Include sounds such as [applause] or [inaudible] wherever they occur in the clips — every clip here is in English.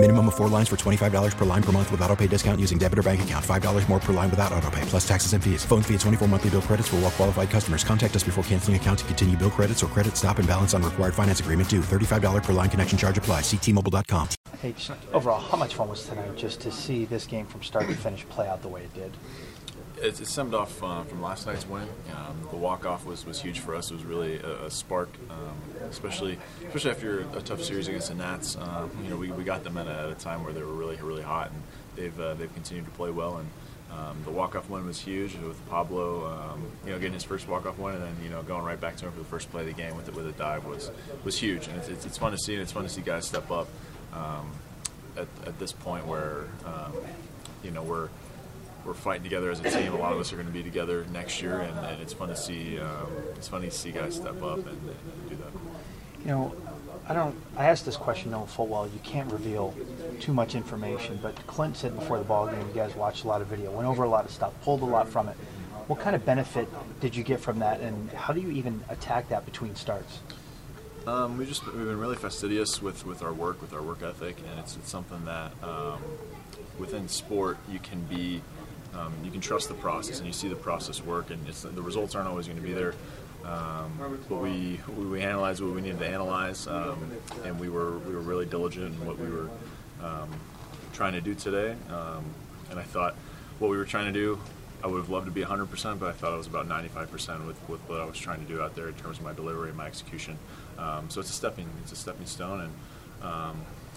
Minimum of four lines for $25 per line per month with auto pay discount using debit or bank account. $5 more per line without auto pay, plus taxes and fees. Phone fee at 24 monthly bill credits for all well qualified customers. Contact us before canceling account to continue bill credits or credit stop and balance on required finance agreement due. $35 per line connection charge apply. Ctmobile.com. Hey, overall, how much fun was tonight just to see this game from start to finish play out the way it did? It, it stemmed off uh, from last night's win. Um, the walk off was, was huge for us. It was really a, a spark, um, especially especially after a tough series against the Nats. Um, you know, we, we got them at a, at a time where they were really really hot, and they've uh, they've continued to play well. And um, the walk off win was huge with Pablo, um, you know, getting his first walk off win, and then you know going right back to him for the first play of the game with it with a dive was was huge. And it's, it's, it's fun to see, and it's fun to see guys step up at, at this point where you know we're we're fighting together as a team. A lot of us are going to be together next year, and, and it's fun to see. Um, it's fun to see guys step up and, and, do that. You know, I don't. I asked this question knowing full well you can't reveal too much information. But Clint said before the ball game, you guys watched a lot of video, went over a lot of stuff, pulled a lot from it. What kind of benefit did you get from that, and how do you even attack that between starts? Um, we just we've been really fastidious with, with our work, with our work ethic, and it's, it's something that um, within sport you can be um, you can trust the process and you see the process work, and the results aren't always going to be there. Um, but we, we, analyzed what we needed to analyze, um, and we were we were really diligent in what we were um, trying to do today. Um, and I thought what we were trying to do, I would have loved to be 100%, but I thought it was about 95% with, with what I was trying to do out there in terms of my delivery and my execution. Um, so it's a stepping it's a stepping stone, and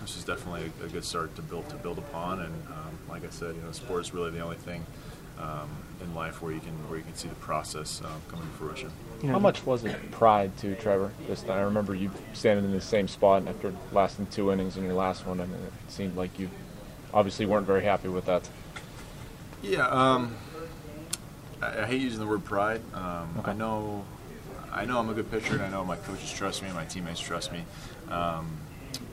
this is definitely a, a, good start to build to build upon. And um, like I said, you know, sport is really the only thing um, in life where you can where you can see the process um, coming to fruition. How much was it pride to Trevor? This I remember you standing in the same spot after lasting two innings in your last one, and it seemed like you obviously weren't very happy with that. Yeah, um, I, I, hate using the word pride. Um, okay. I know, I know I'm a good pitcher, and I know my coaches trust me, and my teammates trust me. Um,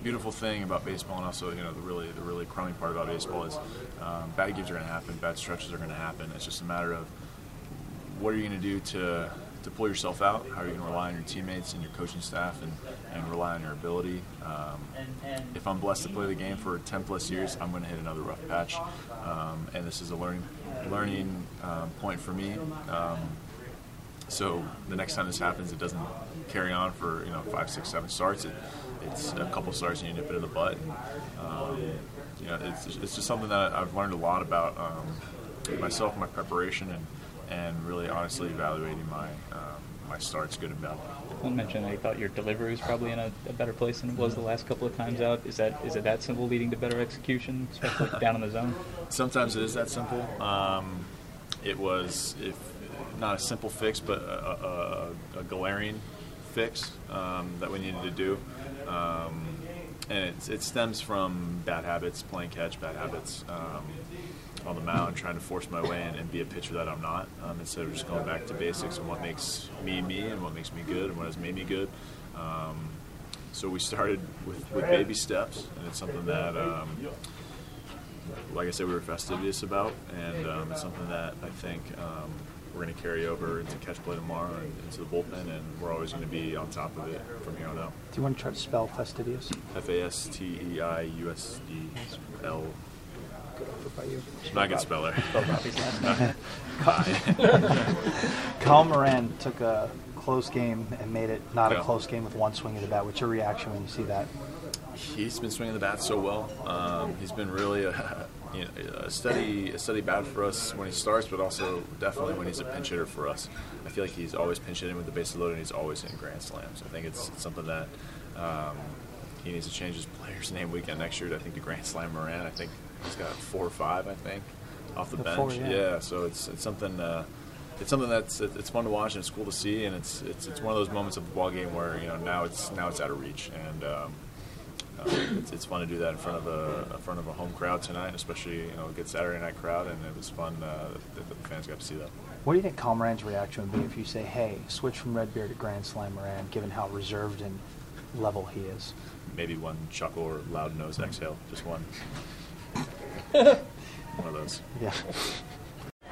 beautiful thing about baseball, and also you know the really the really crummy part about baseball is um, bad games are going to happen, bad stretches are going to happen. It's just a matter of what are you going to do to to pull yourself out? How are you going to rely on your teammates and your coaching staff and, and rely on your ability? Um, if I'm blessed to play the game for 10 plus years, I'm going to hit another rough patch, um, and this is a learning learning um, point for me. So the next time this happens, it doesn't carry on for you know five, six, seven starts. It, it's a couple starts and you nip it in the butt. And, um, you know, it's, it's just something that I've learned a lot about um, myself, my preparation, and, and really honestly evaluating my um, my starts, good and bad. One mentioned he thought your delivery was probably in a, a, better place than it was the last couple of times out. Is that is it that simple, leading to better execution, especially down in the zone? [laughs] Sometimes it is that simple. Um, it was if not a simple fix, but a, a, a glaring fix um, that we needed to do. Um, and it, it, stems from bad habits, playing catch, bad habits um, on the mound, trying to force my way in and be a pitcher that I'm not, um, instead of just going back to basics and what makes me me and what makes me good and what has made me good. Um, so we started with, with, baby steps, and it's something that, um, like I said, we were fastidious about, and um, it's something that I think we're going to carry over into catch play tomorrow and into the bullpen, and we're always going to be on top of it from here on out. Do you want to try to spell fastidious? F A S T E I U S D L. I'm not a good speller. [laughs] [laughs] Colin Moran took a close game and made it not yeah. a close game with one swing of the bat. What's your reaction when you see that? He's been swinging the bat so well. Um, he's been really a, [laughs] you know, a steady a steady bat for us when he starts, but also definitely when he's a pinch hitter for us. I feel like he's always pinch hitting with the bases loaded, and he's always hitting grand slams. I think it's, it's something that um, he needs to change his player's [laughs] name weekend next year. To, I think the Grand Slam Moran. I think he's got four or five. I think off the, The bench. four, yeah. yeah. so it's it's something. Uh, it's something that's it's fun to watch and it's cool to see, and it's it's, it's one of those moments of the ball game where you know now it's now it's out of reach, and um, it's, it's fun to do that in front of a in front of a home crowd tonight, especially you know a good Saturday night crowd, and it was fun uh, that, that the fans got to see that. What do you think Moran's reaction would be if you say, "Hey, switch from Red Beard to Grand Slam Moran," given how reserved and level he is? Maybe one chuckle or loud nose exhale, just one. [laughs] one of those. Yeah.